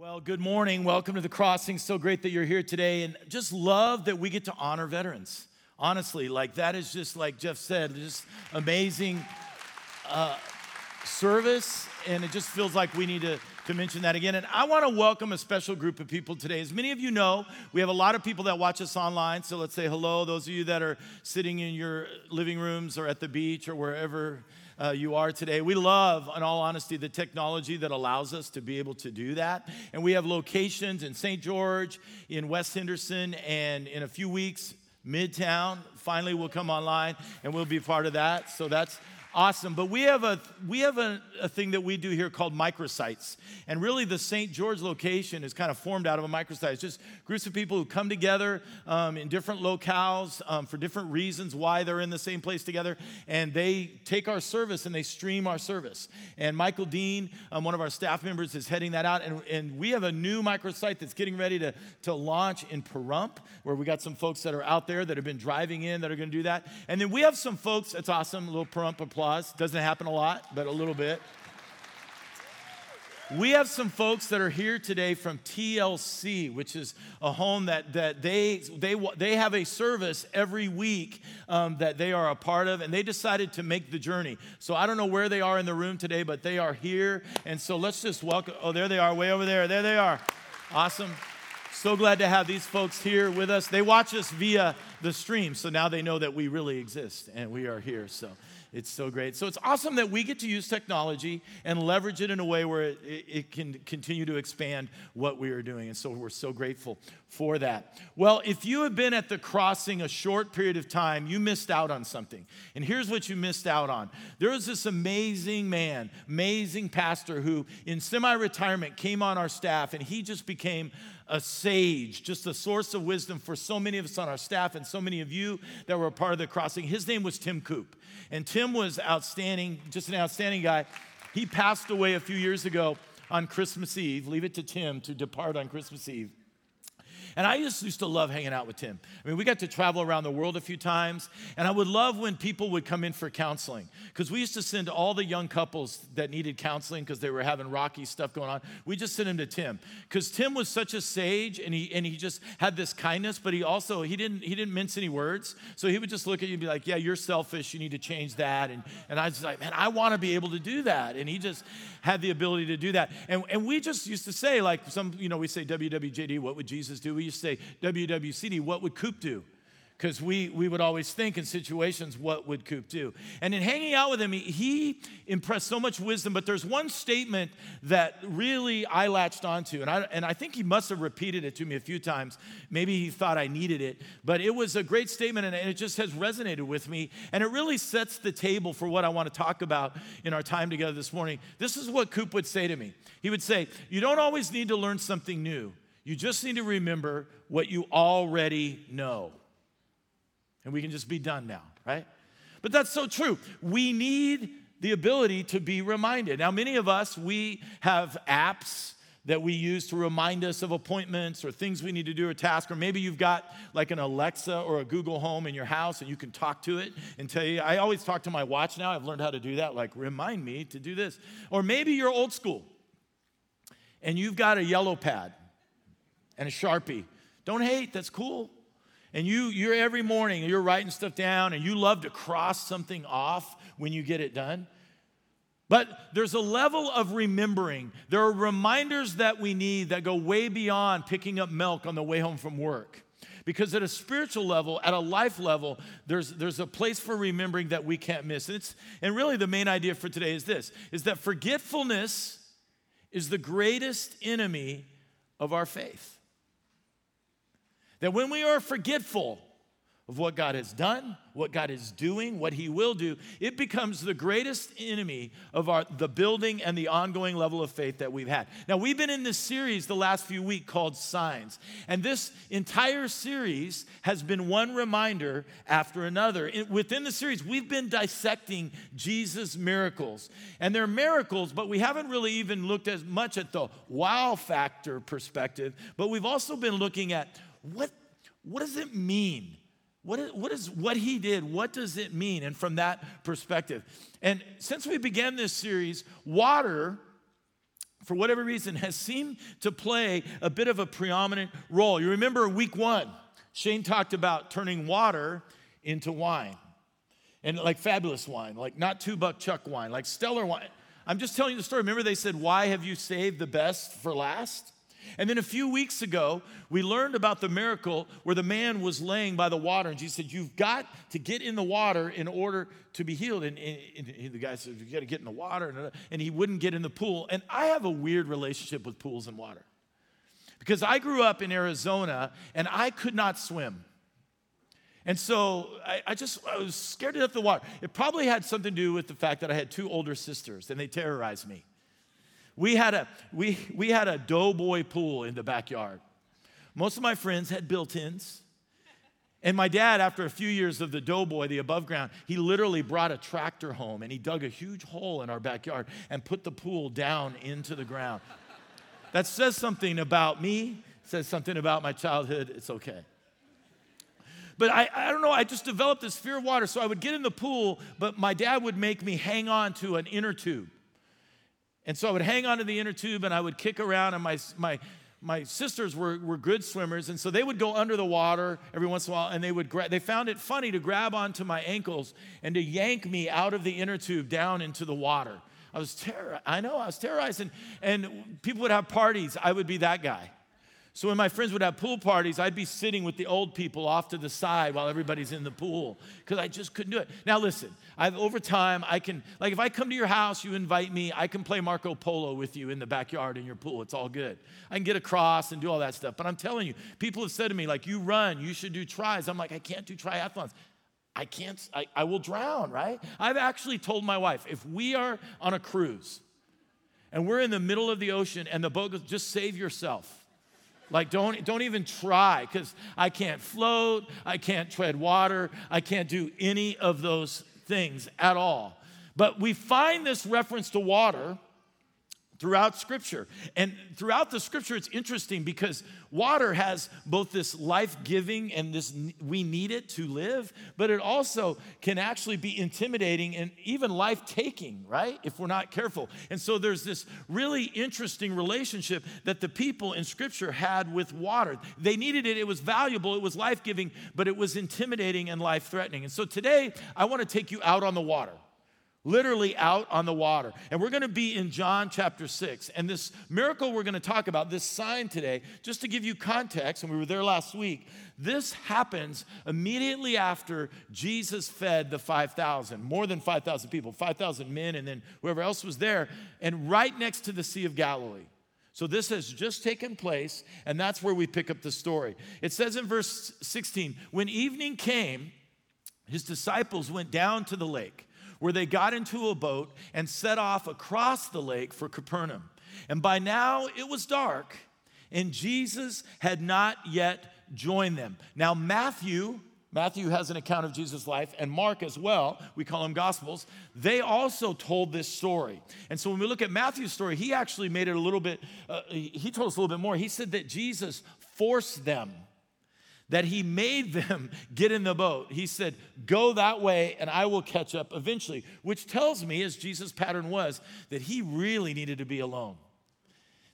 Well, good morning. Welcome to the crossing. So great that you're here today. And just love that we get to honor veterans. Honestly, like that is just like Jeff said, just amazing uh, service. And it just feels like we need to, to mention that again. And I want to welcome a special group of people today. As many of you know, we have a lot of people that watch us online. So let's say hello, those of you that are sitting in your living rooms or at the beach or wherever uh, you are today. We love, in all honesty, the technology that allows us to be able to do that. And we have locations in St. George, in West Henderson, and in a few weeks, Midtown finally will come online, and we'll be part of that. So that's Awesome. But we have a we have a, a, thing that we do here called microsites. And really the St. George location is kind of formed out of a microsite. It's just groups of people who come together um, in different locales um, for different reasons why they're in the same place together. And they take our service and they stream our service. And Michael Dean, um, one of our staff members, is heading that out. And, and we have a new microsite that's getting ready to, to launch in Pahrump, where we got some folks that are out there that have been driving in that are going to do that. And then we have some folks, it's awesome, a little Pahrump applause. Doesn't happen a lot, but a little bit. We have some folks that are here today from TLC, which is a home that, that they, they, they have a service every week um, that they are a part of, and they decided to make the journey. So I don't know where they are in the room today, but they are here. And so let's just welcome. Oh, there they are, way over there. There they are. Awesome. So glad to have these folks here with us. They watch us via the stream, so now they know that we really exist and we are here. So it's so great. So it's awesome that we get to use technology and leverage it in a way where it, it, can continue to expand what we are doing. And so we're so grateful for that. Well, if you have been at the crossing a short period of time, you missed out on something. And here's what you missed out on there was this amazing man, amazing pastor who, in semi retirement, came on our staff and he just became a sage, just a source of wisdom for so many of us on our staff and so many of you that were a part of the crossing. His name was Tim Coop. And Tim was outstanding, just an outstanding guy. He passed away a few years ago on Christmas Eve. Leave it to Tim to depart on Christmas Eve. And I just used to love hanging out with Tim. I mean, we got to travel around the world a few times, and I would love when people would come in for counseling because we used to send all the young couples that needed counseling because they were having rocky stuff going on. We just sent them to Tim because Tim was such a sage, and he and he just had this kindness, but he also he didn't he didn't mince any words. So he would just look at you and be like, "Yeah, you're selfish. You need to change that." And and I was like, "Man, I want to be able to do that." And he just had the ability to do that. And and we just used to say like some you know we say WWJD, what would Jesus do? We used to say, WWCD, what would Coop do? Because we, we would always think in situations, what would Coop do? And in hanging out with him, he, he impressed so much wisdom, but there's one statement that really I latched onto, and I, and I think he must have repeated it to me a few times. Maybe he thought I needed it, but it was a great statement, and it just has resonated with me, and it really sets the table for what I want to talk about in our time together this morning. This is what Coop would say to me. He would say, You don't always need to learn something new. You just need to remember what you already know. And we can just be done now, right? But that's so true. We need the ability to be reminded. Now, many of us, we have apps that we use to remind us of appointments or things we need to do or task or maybe you've got like an alexa or a google home in your house and you can talk to it and tell you i always talk to my watch now i've learned how to do that like remind me to do this or maybe you're old school and you've got a yellow pad and a Sharpie. Don't hate, that's cool. And you, you're every morning, you're writing stuff down, and you love to cross something off when you get it done. But there's a level of remembering. There are reminders that we need that go way beyond picking up milk on the way home from work. Because at a spiritual level, at a life level, there's, there's a place for remembering that we can't miss. And, it's, and really, the main idea for today is this is that forgetfulness is the greatest enemy of our faith. That when we are forgetful of what God has done, what God is doing, what He will do, it becomes the greatest enemy of our, the building and the ongoing level of faith that we've had. Now, we've been in this series the last few weeks called Signs, and this entire series has been one reminder after another. In, within the series, we've been dissecting Jesus' miracles, and they're miracles, but we haven't really even looked as much at the wow factor perspective, but we've also been looking at what, what does it mean? What is, what is what he did? What does it mean? And from that perspective. And since we began this series, water for whatever reason, has seemed to play a bit of a preeminent role. You remember week one, Shane talked about turning water into wine. And like fabulous wine, like not two buck chuck wine, like stellar wine. I'm just telling you the story. Remember, they said, Why have you saved the best for last? And then a few weeks ago, we learned about the miracle where the man was laying by the water, and Jesus said, You've got to get in the water in order to be healed. And, and, and the guy said, You got to get in the water. And he wouldn't get in the pool. And I have a weird relationship with pools and water because I grew up in Arizona and I could not swim. And so I, I, just I was scared to death of the water. It probably had something to do with the fact that I had two older sisters and they terrorized me. We had a we we had a doughboy pool in the backyard. Most of my friends had built-ins. And my dad, after a few years of the doughboy, the above ground, he literally brought a tractor home and he dug a huge hole in our backyard and put the pool down into the ground. That says something about me, says something about my childhood. It's okay. But I, I don't know, I just developed this fear of water. So I would get in the pool, but my dad would make me hang on to an inner tube. And so I would hang onto the inner tube and I would kick around, and my, my, my sisters were, were good swimmers, and so they would go under the water every once in a while, and they would gra- they found it funny to grab onto my ankles and to yank me out of the inner tube down into the water. I was terror. I know I was terrorized, and, and people would have parties. I would be that guy. So when my friends would have pool parties, I'd be sitting with the old people off to the side while everybody's in the pool because I just couldn't do it. Now listen, I've over time I can like if I come to your house, you invite me, I can play Marco Polo with you in the backyard in your pool. It's all good. I can get across and do all that stuff. But I'm telling you, people have said to me like, "You run, you should do tries." I'm like, I can't do triathlons. I can't. I, I will drown. Right? I've actually told my wife if we are on a cruise and we're in the middle of the ocean and the boat goes, just save yourself like, don't, don't even try because I can't float, I can't tread water, I can't do any of those things at all. But we find this reference to water throughout Scripture. And throughout the Scripture, it's interesting because water has both this life giving and this we need it to live, but it also can actually be intimidating and even life taking, right? If we're not careful. And so there's this really interesting relationship that the people in Scripture had with water. They needed it, it was valuable, it was life giving, but it was intimidating and life threatening. And so today, I want to take you out on the water literally out on the water. And we're going to be in John chapter 6. And this miracle we're going to talk about, this sign today, just to give you context, and we were there last week, this happens immediately after Jesus fed the 5,000, more than 5,000 people, 5,000 men, and then whoever else was there, and right next to the Sea of Galilee. So this has just taken place, and that's where we pick up the story. It says in verse 16, when evening came, his disciples went down to the lake where they got into a boat and set off across the lake for Capernaum. And by now it was dark, and Jesus had not yet joined them. Now, Matthew, Matthew has an account of Jesus' life, and Mark as well, we call them Gospels, they also told this story. And so when we look at Matthew's story, he actually made it a little bit, uh, he told us a little bit more. He said that Jesus forced them that he made them get in the boat. He said, Go that way and I will catch up eventually, which tells me, as Jesus' pattern was, that he really needed to be alone.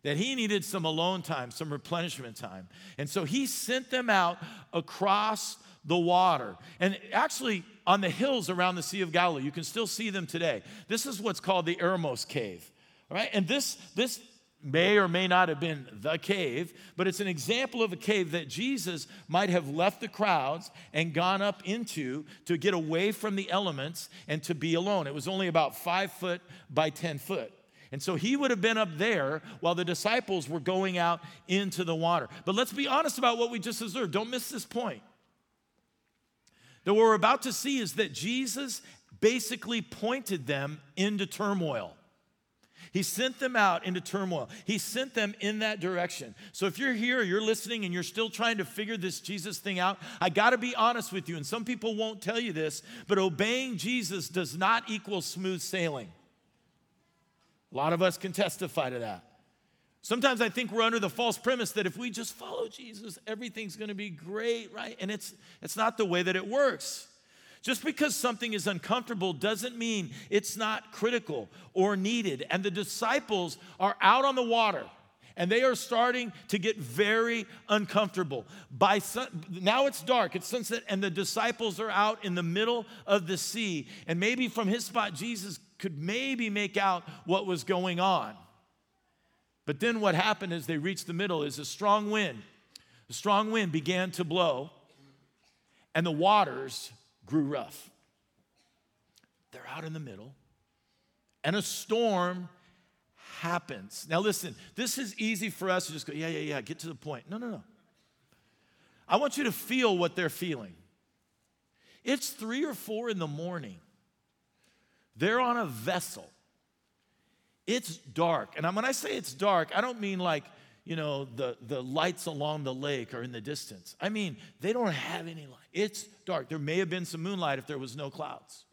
That he needed some alone time, some replenishment time. And so he sent them out across the water. And actually, on the hills around the Sea of Galilee, you can still see them today. This is what's called the Eremos Cave. All right? And this, this may or may not have been the cave, but it's an example of a cave that Jesus might have left the crowds and gone up into to get away from the elements and to be alone. It was only about five foot by 10 foot. And so he would have been up there while the disciples were going out into the water. But let's be honest about what we just observed. Don't miss this point. That what we're about to see is that Jesus basically pointed them into turmoil. He sent them out into turmoil. He sent them in that direction. So if you're here, you're listening, and you're still trying to figure this Jesus thing out, I got to be honest with you. And some people won't tell you this, but obeying Jesus does not equal smooth sailing. A lot of us can testify to that. Sometimes I think we're under the false premise that if we just follow Jesus, everything's going to be great, right? And it's, it's not the way that it works. Just because something is uncomfortable doesn't mean it's not critical or needed. And the disciples are out on the water and they are starting to get very uncomfortable. By sun, now it's dark, it's sunset, and the disciples are out in the middle of the sea. And maybe from his spot, Jesus could maybe make out what was going on. But then what happened as they reached the middle is a strong wind. A strong wind began to blow, and the waters grew rough. They're out in the middle, and a storm happens. Now, listen, this is easy for us to just go, yeah, yeah, yeah, get to the point. No, no, no. I want you to feel what they're feeling. It's three or four in the morning. They're on a vessel. It's dark. And when I say it's dark, I don't mean like, you know, the, the lights along the lake are in the distance. I mean, they don't have any light. It's dark. There may have been some moonlight if there was no clouds.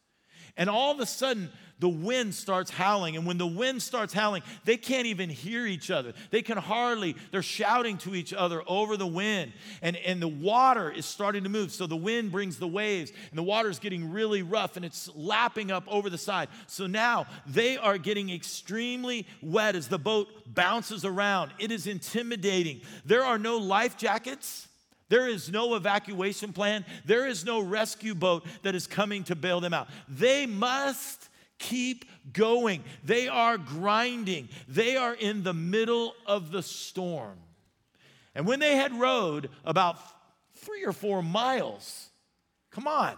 And all of a sudden, the wind starts howling. And when the wind starts howling, they can't even hear each other. They can hardly, they're shouting to each other over the wind. And, and the water is starting to move. So the wind brings the waves, and the water is getting really rough and it's lapping up over the side. So now they are getting extremely wet as the boat bounces around. It is intimidating. There are no life jackets. There is no evacuation plan. There is no rescue boat that is coming to bail them out. They must keep going. They are grinding. They are in the middle of the storm. And when they had rowed about three or four miles, come on,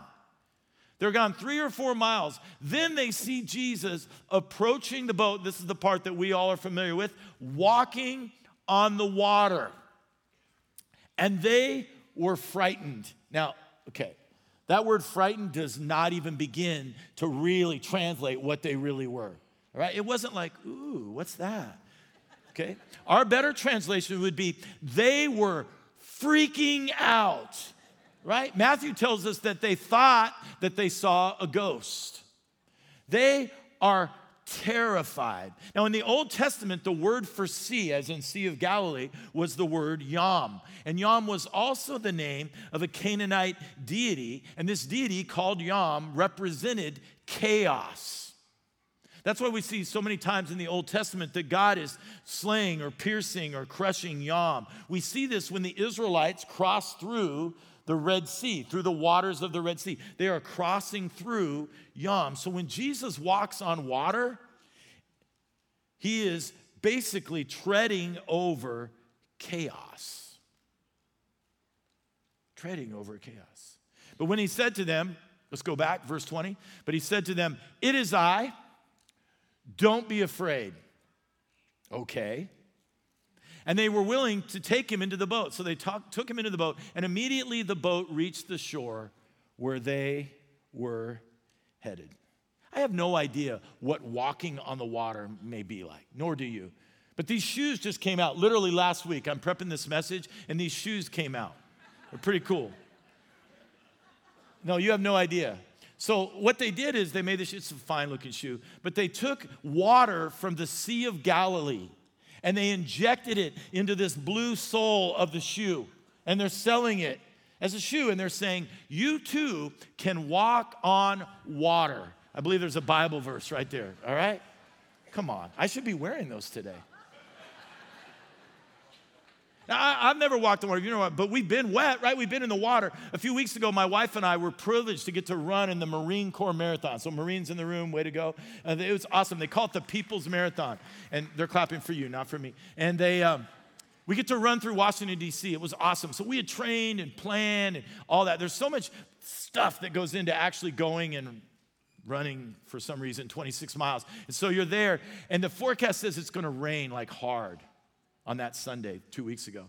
they're gone three or four miles. Then they see Jesus approaching the boat. This is the part that we all are familiar with walking on the water and they were frightened. Now, okay, that word frightened does not even begin to really translate what they really were. All right? It wasn't like, ooh, what's that? Okay? Our better translation would be they were freaking out. Right? Matthew tells us that they thought that they saw a ghost. They are terrified. Now, in the Old Testament, the word for sea, as in Sea of Galilee, was the word Yam. And Yam was also the name of a Canaanite deity. And this deity, called Yam, represented chaos. That's why we see so many times in the Old Testament that God is slaying or piercing or crushing Yam. We see this when the Israelites cross through the Red Sea, through the waters of the Red Sea. They are crossing through Yam. So when Jesus walks on water, he is basically treading over chaos. Treading over chaos. But when he said to them, let's go back, verse 20. But he said to them, It is I, don't be afraid. Okay. And they were willing to take him into the boat. So they talk, took him into the boat, and immediately the boat reached the shore where they were headed. I have no idea what walking on the water may be like, nor do you. But these shoes just came out literally last week. I'm prepping this message, and these shoes came out. They're pretty cool. No, you have no idea. So what they did is they made this, it's a fine looking shoe, but they took water from the Sea of Galilee and they injected it into this blue sole of the shoe. And they're selling it as a shoe. And they're saying, You too can walk on water. I believe there's a Bible verse right there, all right? Come on. I should be wearing those today. Now, I, have never walked in water, you know what, but we've been wet, right? We've been in the water. A few weeks ago, my wife and I were privileged to get to run in the Marine Corps Marathon. So, Marines in the room, way to go. It was awesome. They call it the People's Marathon. And they're clapping for you, not for me. And they, um, we get to run through Washington, D.C. It was awesome. So, we had trained and planned and all that. There's so much stuff that goes into actually going and running for some reason 26 miles. And so, you're there, and the forecast says it's going to rain like hard on that Sunday two weeks ago.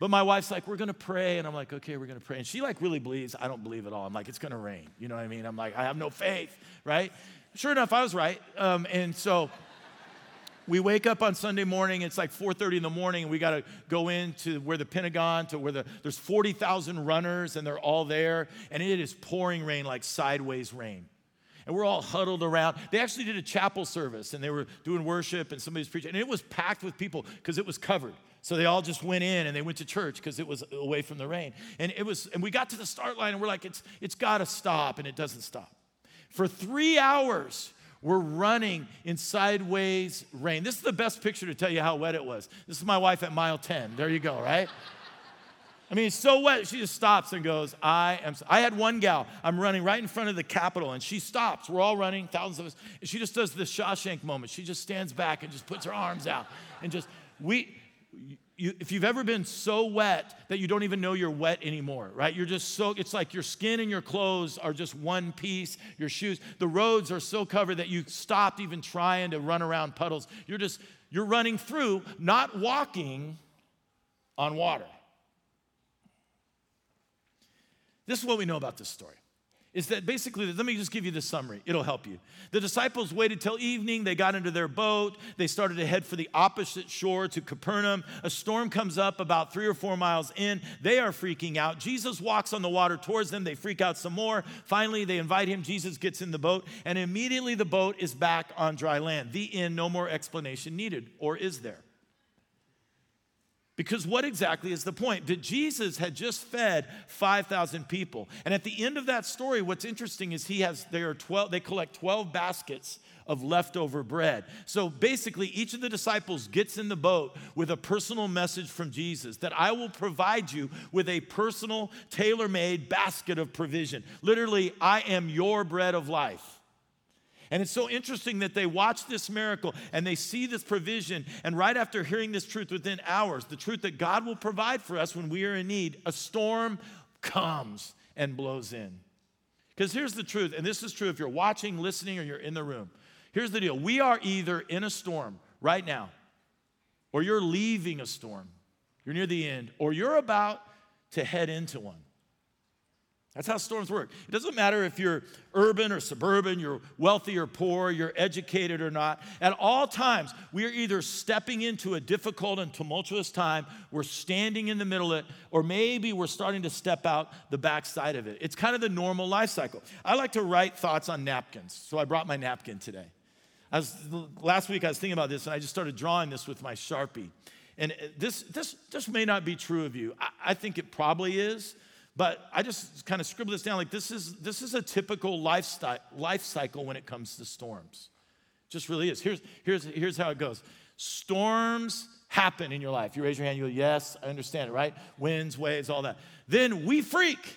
But my wife's like, we're gonna pray. And I'm like, okay, we're gonna pray. And she like really believes. I don't believe at all. I'm like, it's gonna rain. You know what I mean? I'm like, I have no faith, right? Sure enough, I was right. Um, and so we wake up on Sunday morning. It's like 4:30 in the morning, and we got to go into where the Pentagon, to where the there's 40,000 runners, and they're all there, and it is pouring rain like sideways rain and we're all huddled around. They actually did a chapel service and they were doing worship and somebody's preaching, and it was packed with people because it was covered. So they all just went in and they went to church because it was away from the rain. And it was, and we got to the start line and we're like, it's it's gotta stop, and it doesn't stop. For three hours, we're running in sideways rain. This is the best picture to tell you how wet it was. This is my wife at mile 10. There you go, right? I mean, it's so wet. She just stops and goes, I am. I had one gal, I'm running right in front of the Capitol, and she stops. We're all running, thousands of us. And she just does the Shawshank moment. She just stands back and just puts her arms out and just, we, you, if you've ever been so wet that you don't even know you're wet anymore, right? You're just so, it's like your skin and your clothes are just one piece, your shoes. The roads are so covered that you stopped even trying to run around puddles. You're just, you're running through, not walking on water. This is what we know about this story is that basically, let me just give you the summary. It'll help you. The disciples waited till evening. They got into their boat. They started to head for the opposite shore to Capernaum. A storm comes up about three or four miles in. They are freaking out. Jesus walks on the water towards them. They freak out some more. Finally, they invite him. Jesus gets in the boat, and immediately the boat is back on dry land. The end, no more explanation needed. Or is there? Because what exactly is the point? That Jesus had just fed 5,000 people. And at the end of that story, what's interesting is he has, they are 12, they collect 12 baskets of leftover bread. So basically, each of the disciples gets in the boat with a personal message from Jesus that I will provide you with a personal, tailor made basket of provision. Literally, I am your bread of life. And it's so interesting that they watch this miracle and they see this provision. And right after hearing this truth within hours, the truth that God will provide for us when we are in need, a storm comes and blows in. Because here's the truth, and this is true if you're watching, listening, or you're in the room. Here's the deal we are either in a storm right now, or you're leaving a storm, you're near the end, or you're about to head into one. That's how storms work. It doesn't matter if you're urban or suburban, you're wealthy or poor, you're educated or not. At all times, we are either stepping into a difficult and tumultuous time, we're standing in the middle of it, or maybe we're starting to step out the backside of it. It's kind of the normal life cycle. I like to write thoughts on napkins, so I brought my napkin today. I was, last week I was thinking about this, and I just started drawing this with my Sharpie. And this, this, this may not be true of you. I, I think it probably is. But I just kind of scribbled this down like this is, this is a typical lifestyle, life cycle when it comes to storms. Just really is. Here's, here's, here's how it goes storms happen in your life. You raise your hand, you go, Yes, I understand it, right? Winds, waves, all that. Then we freak.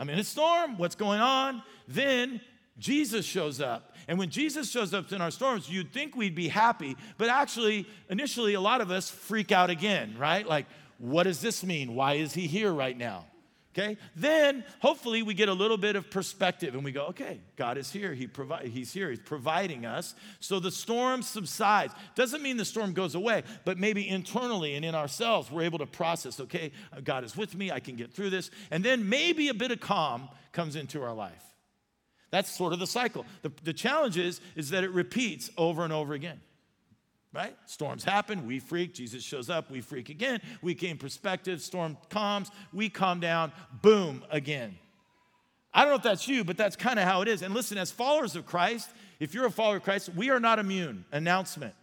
I'm in a storm. What's going on? Then Jesus shows up. And when Jesus shows up in our storms, you'd think we'd be happy, but actually, initially, a lot of us freak out again, right? Like, what does this mean? Why is he here right now? Okay? Then hopefully we get a little bit of perspective and we go, okay, God is here. He provi- he's here. He's providing us. So the storm subsides. Doesn't mean the storm goes away, but maybe internally and in ourselves, we're able to process, okay, uh, God is with me. I can get through this. And then maybe a bit of calm comes into our life. That's sort of the cycle. The, the challenge is, is that it repeats over and over again right? Storms happen, we freak, Jesus shows up, we freak again, we gain perspective, storm calms, we calm down, boom, again. I don't know if that's you, but that's kind of how it is. And listen, as followers of Christ, if you're a follower of Christ, we are not immune. Announcement.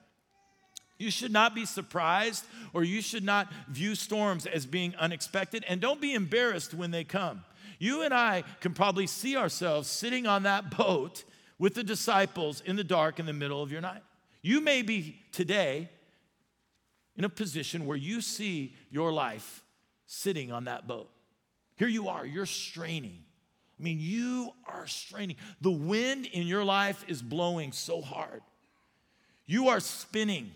You should not be surprised or you should not view storms as being unexpected, and don't be embarrassed when they come. You and I can probably see ourselves sitting on that boat with the disciples in the dark in the middle of your night. You may be today in a position where you see your life sitting on that boat. Here you are, you're straining. I mean, you are straining. The wind in your life is blowing so hard. You are spinning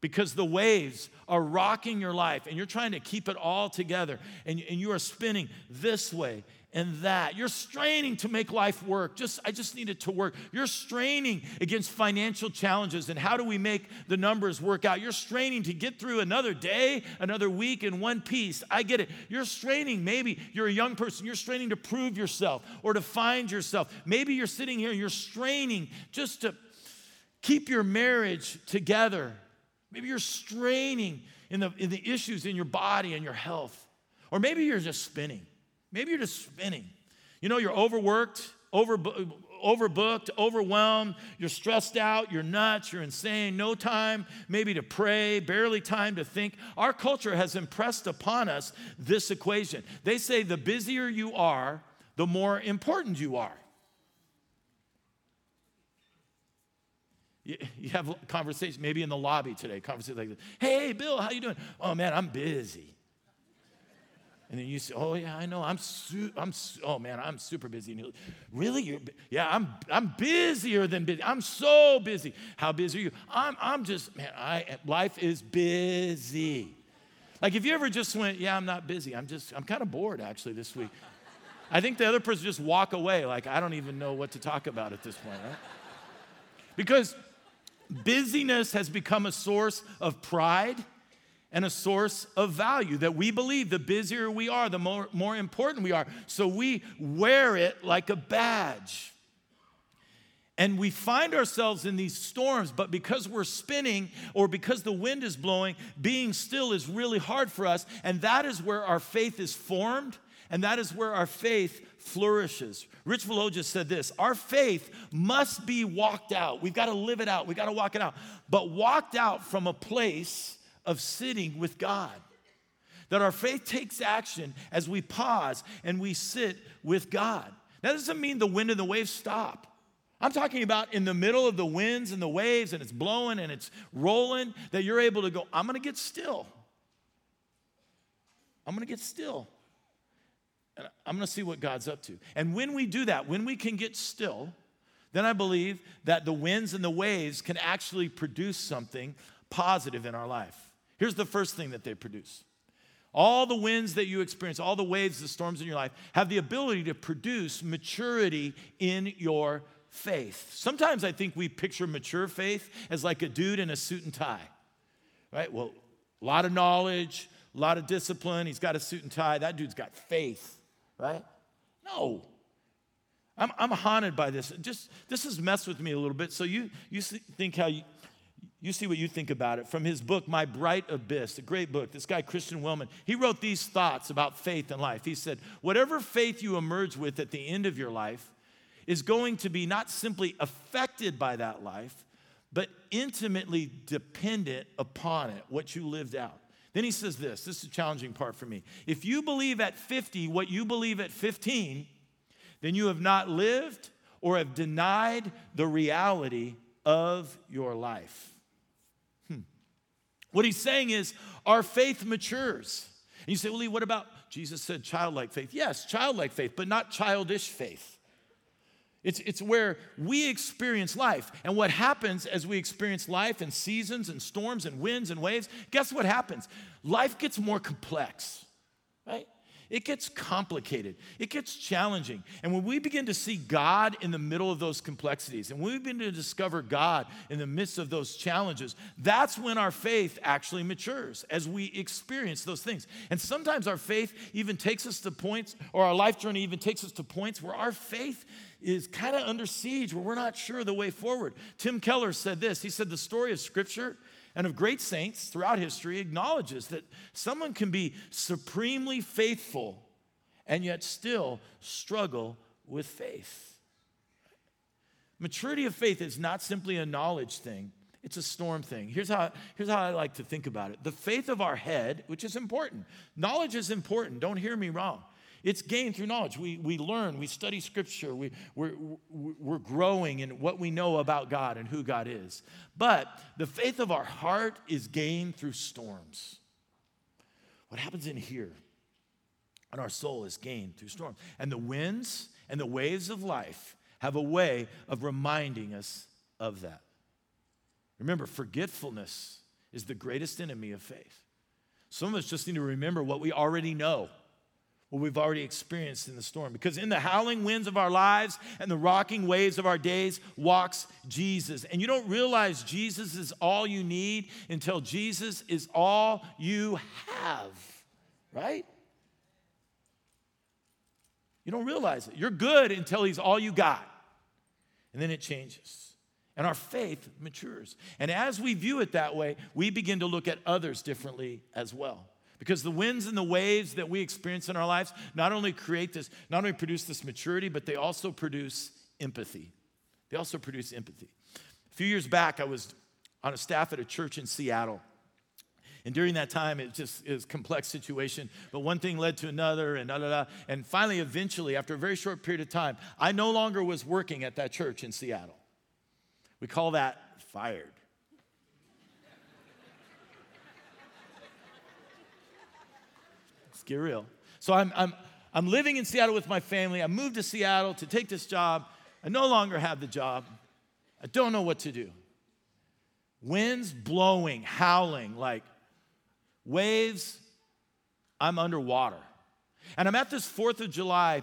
because the waves are rocking your life and you're trying to keep it all together and, and you are spinning this way and that. You're straining to make life work. Just I just need it to work. You're straining against financial challenges and how do we make the numbers work out? You're straining to get through another day, another week in one piece. I get it. You're straining. Maybe you're a young person. You're straining to prove yourself or to find yourself. Maybe you're sitting here and you're straining just to keep your marriage together. Maybe you're straining in the, in the issues in your body and your health. Or maybe you're just spinning. Maybe you're just spinning. You know, you're overworked, over, overbooked, overwhelmed, you're stressed out, you're nuts, you're insane, no time maybe to pray, barely time to think. Our culture has impressed upon us this equation. They say the busier you are, the more important you are. You, have conversation, maybe in the lobby today, conversation like this. Hey, Bill, how you doing? Oh man, I'm busy. And then you say, "Oh yeah, I know. I'm su- I'm su- oh man, I'm super busy." And you really? You're yeah, I'm I'm busier than busy. I'm so busy. How busy are you? I'm I'm just man. I life is busy. Like if you ever just went, "Yeah, I'm not busy. I'm just I'm kind of bored actually this week." I think the other person just walk away like I don't even know what to talk about at this point, right? Because busyness has become a source of pride and a source of value that we believe the busier we are, the more, more important we are. So we wear it like a badge. And we find ourselves in these storms, but because we're spinning or because the wind is blowing, being still is really hard for us. And that is where our faith is formed, and that is where our faith flourishes. Rich Villodas said this Our faith must be walked out. We've got to live it out, we've got to walk it out, but walked out from a place of sitting with God. That our faith takes action as we pause and we sit with God. That doesn't mean the wind and the waves stop. I'm talking about in the middle of the winds and the waves and it's blowing and it's rolling, that you're able to go, I'm gonna get still. I'm gonna get still. And I'm gonna see what God's up to. And when we do that, when we can get still, then I believe that the winds and the waves can actually produce something positive in our life. Here's the first thing that they produce all the winds that you experience, all the waves, the storms in your life, have the ability to produce maturity in your faith. Sometimes I think we picture mature faith as like a dude in a suit and tie, right? Well, a lot of knowledge, a lot of discipline. He's got a suit and tie. That dude's got faith, right? No. I'm, I'm haunted by this. Just this has messed with me a little bit. So you you think how you, you see what you think about it. From his book, My Bright Abyss, a great book, this guy, Christian Wellman, he wrote these thoughts about faith and life. He said, Whatever faith you emerge with at the end of your life is going to be not simply affected by that life, but intimately dependent upon it, what you lived out. Then he says this this is a challenging part for me. If you believe at 50 what you believe at 15, then you have not lived or have denied the reality of your life. What he's saying is our faith matures. And you say, well, Lee, what about Jesus said childlike faith? Yes, childlike faith, but not childish faith. It's, it's where we experience life. And what happens as we experience life and seasons and storms and winds and waves, guess what happens? Life gets more complex, right? It gets complicated, it gets challenging. And when we begin to see God in the middle of those complexities, and when we begin to discover God in the midst of those challenges, that's when our faith actually matures as we experience those things. And sometimes our faith even takes us to points, or our life journey even takes us to points where our faith is kind of under siege, where we're not sure the way forward. Tim Keller said this He said, The story of Scripture and of great saints throughout history acknowledges that someone can be supremely faithful and yet still struggle with faith. Maturity of faith is not simply a knowledge thing, it's a storm thing. Here's how, here's how I like to think about it the faith of our head, which is important. Knowledge is important, don't hear me wrong. It's gained through knowledge. We, we learn, we study scripture, we, we're, we're growing in what we know about God and who God is. But the faith of our heart is gained through storms. What happens in here and our soul is gained through storms. And the winds and the waves of life have a way of reminding us of that. Remember, forgetfulness is the greatest enemy of faith. Some of us just need to remember what we already know what we've already experienced in the storm. Because in the howling winds of our lives and the rocking waves of our days walks Jesus. And you don't realize Jesus is all you need until Jesus is all you have, right? You don't realize it. You're good until he's all you got. And then it changes. And our faith matures. And as we view it that way, we begin to look at others differently as well. Because the winds and the waves that we experience in our lives not only create this, not only produce this maturity, but they also produce empathy. They also produce empathy. A few years back, I was on a staff at a church in Seattle. And during that time, it just is a complex situation. But one thing led to another, and da da da. And finally, eventually, after a very short period of time, I no longer was working at that church in Seattle. We call that fired. Let's get real. So I'm, I'm, I'm living in Seattle with my family. I moved to Seattle to take this job. I no longer have the job. I don't know what to do. Winds blowing, howling, like waves. I'm underwater. And I'm at this 4th of July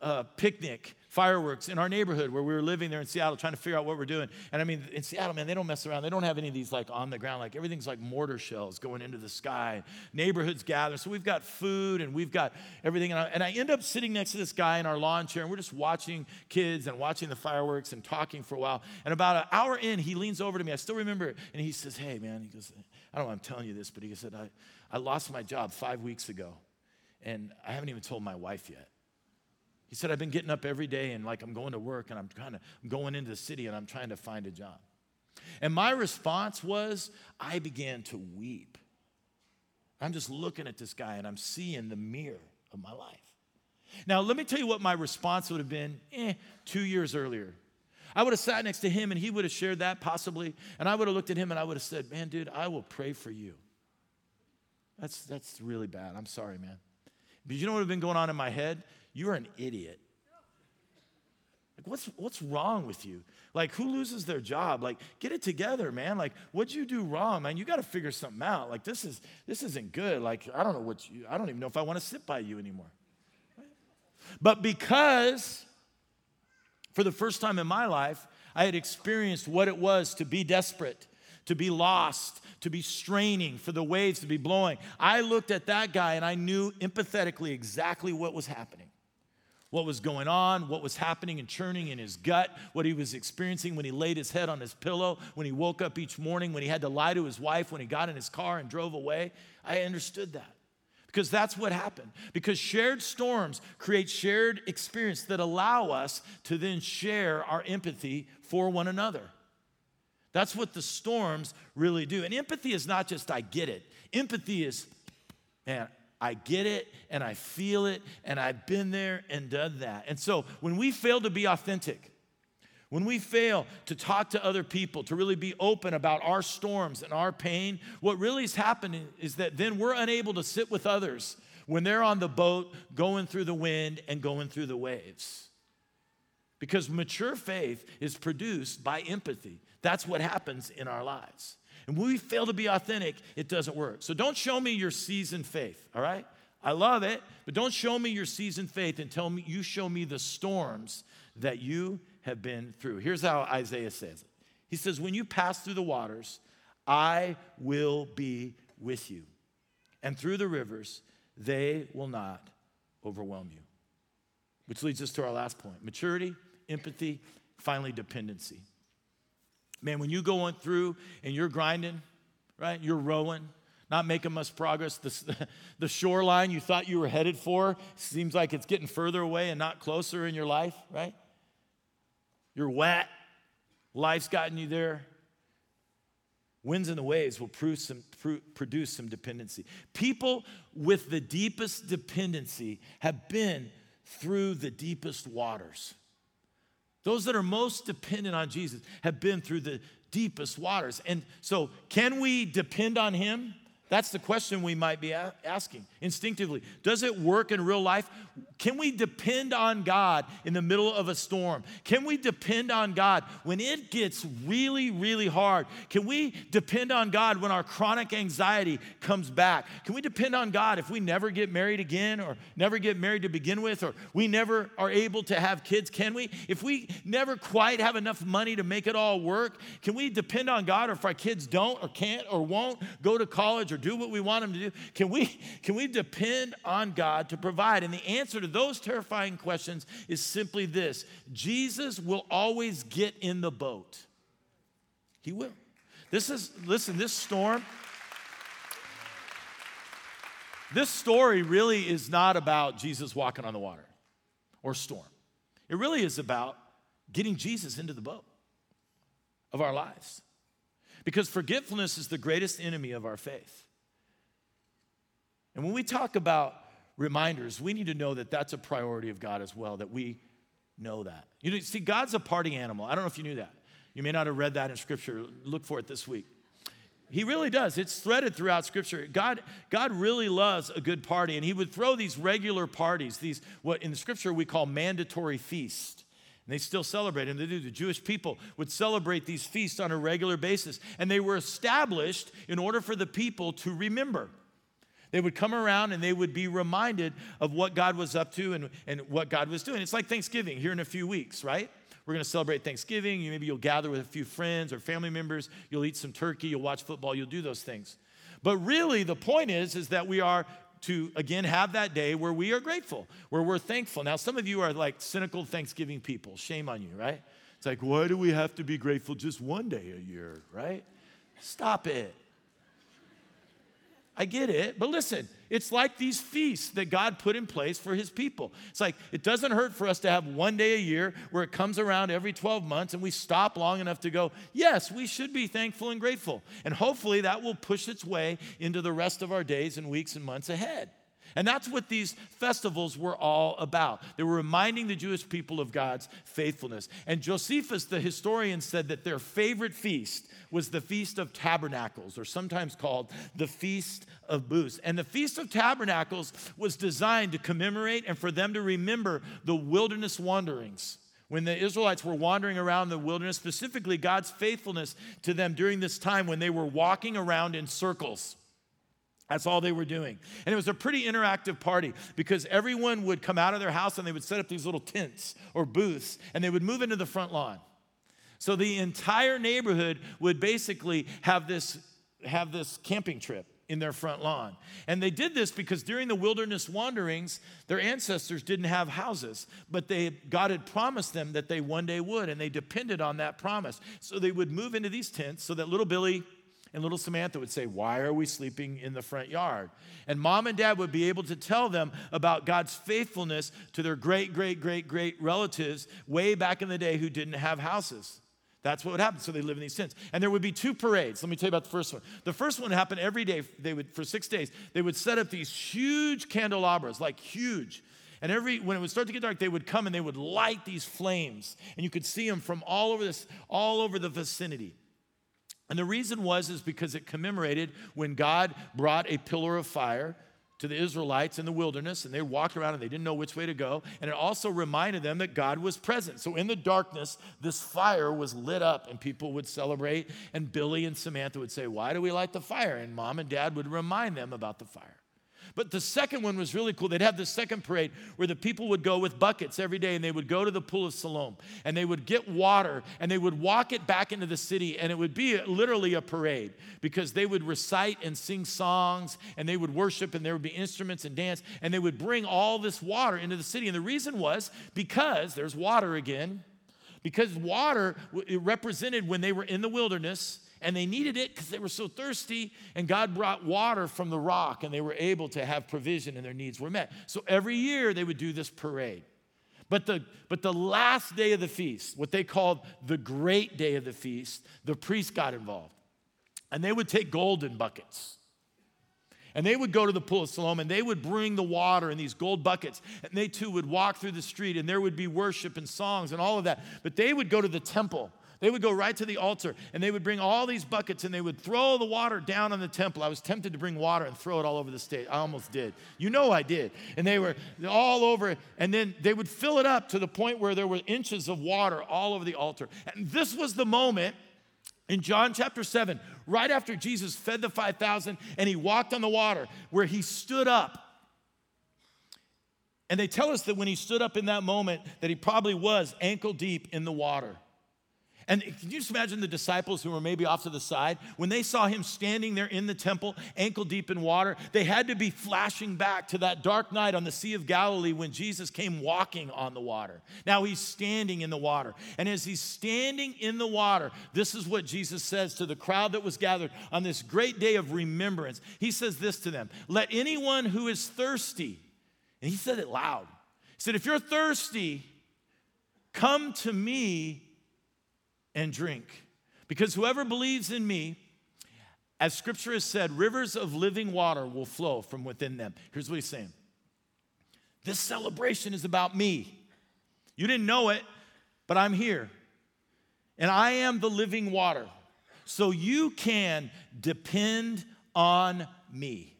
uh, picnic fireworks in our neighborhood where we were living there in Seattle trying to figure out what we're doing. And I mean, in Seattle, man, they don't mess around. They don't have any of these like on the ground, like everything's like mortar shells going into the sky. Neighborhoods gather. So we've got food and we've got everything. And I, and I end up sitting next to this guy in our lawn chair and we're just watching kids and watching the fireworks and talking for a while. And about an hour in, he leans over to me. I still remember it. And he says, Hey, man, he goes, I don't know I'm telling you this, but he said, I, I lost my job five weeks ago and I haven't even told my wife yet. He said, I've been getting up every day and like I'm going to work and I'm to I'm going into the city and I'm trying to find a job. And my response was, I began to weep. I'm just looking at this guy and I'm seeing the mirror of my life. Now, let me tell you what my response would have been eh, two years earlier. I would have sat next to him and he would have shared that possibly. And I would have looked at him and I would have said, Man, dude, I will pray for you. That's, that's really bad. I'm sorry, man. But you know what would have been going on in my head? You're an idiot. Like, what's, what's wrong with you? Like, who loses their job? Like, get it together, man. Like, what'd you do wrong, man? You got to figure something out. Like, this, is, this isn't good. Like, I don't know what you, I don't even know if I want to sit by you anymore. But because for the first time in my life, I had experienced what it was to be desperate, to be lost, to be straining, for the waves to be blowing. I looked at that guy and I knew empathetically exactly what was happening what was going on, what was happening and churning in his gut, what he was experiencing when he laid his head on his pillow, when he woke up each morning, when he had to lie to his wife, when he got in his car and drove away. I understood that because that's what happened. Because shared storms create shared experience that allow us to then share our empathy for one another. That's what the storms really do. And empathy is not just I get it. Empathy is, man, I get it and I feel it and I've been there and done that. And so when we fail to be authentic, when we fail to talk to other people, to really be open about our storms and our pain, what really is happening is that then we're unable to sit with others when they're on the boat going through the wind and going through the waves. Because mature faith is produced by empathy. That's what happens in our lives. And when we fail to be authentic, it doesn't work. So don't show me your seasoned faith, all right? I love it, but don't show me your seasoned faith and tell me you show me the storms that you have been through. Here's how Isaiah says it. He says, "When you pass through the waters, I will be with you. And through the rivers, they will not overwhelm you." Which leads us to our last point. Maturity, empathy, finally dependency. Man, when you're going through and you're grinding, right? You're rowing, not making much progress. The, the shoreline you thought you were headed for seems like it's getting further away and not closer in your life, right? You're wet. Life's gotten you there. Winds and the waves will some, produce some dependency. People with the deepest dependency have been through the deepest waters. Those that are most dependent on Jesus have been through the deepest waters. And so, can we depend on Him? That's the question we might be asking instinctively. Does it work in real life? Can we depend on God in the middle of a storm? Can we depend on God when it gets really, really hard? Can we depend on God when our chronic anxiety comes back? Can we depend on God if we never get married again or never get married to begin with or we never are able to have kids? Can we? If we never quite have enough money to make it all work, can we depend on God or if our kids don't or can't or won't go to college or do what we want them to do? Can we, can we depend on God to provide? And the answer to those terrifying questions is simply this Jesus will always get in the boat. He will. This is, listen, this storm, this story really is not about Jesus walking on the water or storm. It really is about getting Jesus into the boat of our lives. Because forgetfulness is the greatest enemy of our faith. And when we talk about reminders, we need to know that that's a priority of God as well, that we know that. You know, see, God's a party animal. I don't know if you knew that. You may not have read that in Scripture. Look for it this week. He really does. It's threaded throughout Scripture. God, God really loves a good party, and He would throw these regular parties, these what in the Scripture we call mandatory feasts. And they still celebrate, and they do. The Jewish people would celebrate these feasts on a regular basis, and they were established in order for the people to remember. They would come around and they would be reminded of what God was up to and, and what God was doing. It's like Thanksgiving here in a few weeks, right? We're going to celebrate Thanksgiving. Maybe you'll gather with a few friends or family members. You'll eat some turkey. You'll watch football. You'll do those things. But really, the point is, is that we are to again have that day where we are grateful, where we're thankful. Now, some of you are like cynical Thanksgiving people. Shame on you, right? It's like, why do we have to be grateful just one day a year, right? Stop it. I get it, but listen, it's like these feasts that God put in place for his people. It's like it doesn't hurt for us to have one day a year where it comes around every 12 months and we stop long enough to go, yes, we should be thankful and grateful. And hopefully that will push its way into the rest of our days and weeks and months ahead. And that's what these festivals were all about. They were reminding the Jewish people of God's faithfulness. And Josephus, the historian, said that their favorite feast was the Feast of Tabernacles, or sometimes called the Feast of Booths. And the Feast of Tabernacles was designed to commemorate and for them to remember the wilderness wanderings when the Israelites were wandering around the wilderness, specifically God's faithfulness to them during this time when they were walking around in circles. That's all they were doing. And it was a pretty interactive party because everyone would come out of their house and they would set up these little tents or booths and they would move into the front lawn. So the entire neighborhood would basically have this, have this camping trip in their front lawn. And they did this because during the wilderness wanderings, their ancestors didn't have houses, but they, God had promised them that they one day would, and they depended on that promise. So they would move into these tents so that little Billy and little Samantha would say, Why are we sleeping in the front yard? And mom and dad would be able to tell them about God's faithfulness to their great, great, great, great relatives way back in the day who didn't have houses. That's what would happen. So they live in these tents. And there would be two parades. Let me tell you about the first one. The first one happened every day. They would, for six days, they would set up these huge candelabras, like huge. And every when it would start to get dark, they would come and they would light these flames. And you could see them from all over this, all over the vicinity. And the reason was is because it commemorated when God brought a pillar of fire to the Israelites in the wilderness, and they walked around and they didn't know which way to go. And it also reminded them that God was present. So in the darkness, this fire was lit up, and people would celebrate. And Billy and Samantha would say, Why do we light the fire? And mom and dad would remind them about the fire. But the second one was really cool. They'd have the second parade where the people would go with buckets every day and they would go to the pool of Siloam and they would get water and they would walk it back into the city and it would be literally a parade because they would recite and sing songs and they would worship and there would be instruments and dance and they would bring all this water into the city. And the reason was because there's water again, because water it represented when they were in the wilderness and they needed it because they were so thirsty, and God brought water from the rock, and they were able to have provision and their needs were met. So every year they would do this parade. But the, but the last day of the feast, what they called the great day of the feast, the priests got involved. And they would take golden buckets. And they would go to the pool of Siloam and they would bring the water in these gold buckets. And they too would walk through the street and there would be worship and songs and all of that. But they would go to the temple they would go right to the altar and they would bring all these buckets and they would throw the water down on the temple. I was tempted to bring water and throw it all over the stage. I almost did. You know I did. And they were all over And then they would fill it up to the point where there were inches of water all over the altar. And this was the moment in John chapter 7, right after Jesus fed the 5,000 and he walked on the water, where he stood up. And they tell us that when he stood up in that moment, that he probably was ankle deep in the water. And can you just imagine the disciples who were maybe off to the side? When they saw him standing there in the temple, ankle deep in water, they had to be flashing back to that dark night on the Sea of Galilee when Jesus came walking on the water. Now he's standing in the water. And as he's standing in the water, this is what Jesus says to the crowd that was gathered on this great day of remembrance. He says this to them Let anyone who is thirsty, and he said it loud, he said, If you're thirsty, Come to me and drink. Because whoever believes in me, as scripture has said, rivers of living water will flow from within them. Here's what he's saying this celebration is about me. You didn't know it, but I'm here. And I am the living water. So you can depend on me.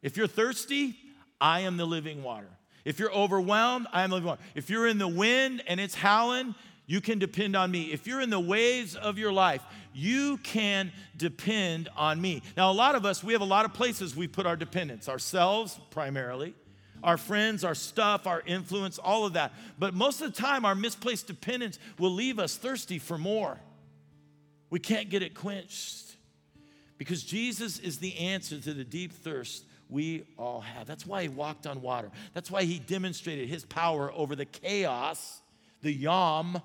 If you're thirsty, I am the living water. If you're overwhelmed, I am the living water. If you're in the wind and it's howling, you can depend on me. If you're in the waves of your life, you can depend on me. Now, a lot of us, we have a lot of places we put our dependence ourselves, primarily, our friends, our stuff, our influence, all of that. But most of the time, our misplaced dependence will leave us thirsty for more. We can't get it quenched because Jesus is the answer to the deep thirst we all have. That's why he walked on water. That's why he demonstrated his power over the chaos, the yam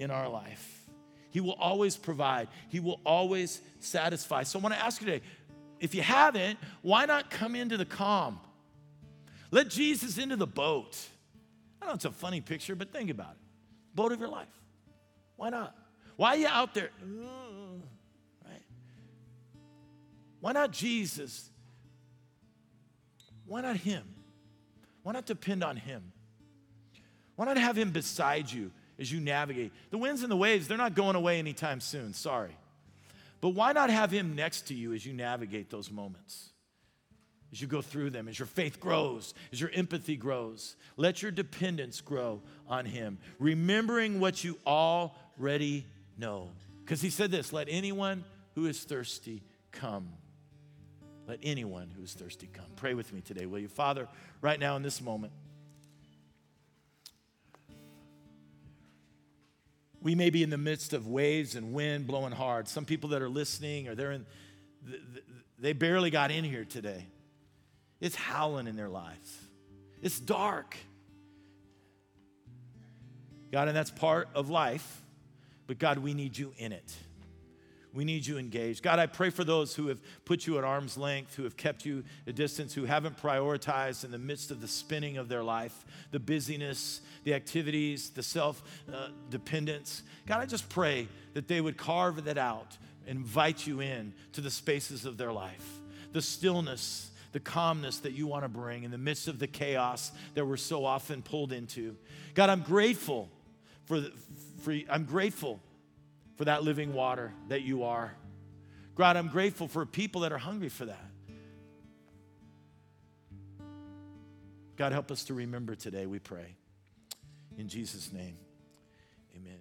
in our life. He will always provide, He will always satisfy. So I want to ask you today if you haven't, why not come into the calm? Let Jesus into the boat. I know it's a funny picture, but think about it. Boat of your life. Why not? Why are you out there? Mm, right? Why not Jesus why not Him? Why not depend on Him? Why not have Him beside you as you navigate? The winds and the waves, they're not going away anytime soon, sorry. But why not have Him next to you as you navigate those moments? As you go through them, as your faith grows, as your empathy grows, let your dependence grow on Him, remembering what you already know. Because He said this let anyone who is thirsty come. Let anyone who is thirsty come. Pray with me today, will you? Father, right now in this moment, we may be in the midst of waves and wind blowing hard. Some people that are listening or they're in, they barely got in here today. It's howling in their lives, it's dark. God, and that's part of life, but God, we need you in it. We need you engaged. God, I pray for those who have put you at arm's length, who have kept you a distance, who haven't prioritized in the midst of the spinning of their life, the busyness, the activities, the self uh, dependence. God, I just pray that they would carve that out, invite you in to the spaces of their life, the stillness, the calmness that you want to bring in the midst of the chaos that we're so often pulled into. God, I'm grateful for, for I'm grateful for that living water that you are. God, I'm grateful for people that are hungry for that. God, help us to remember today, we pray. In Jesus' name, amen.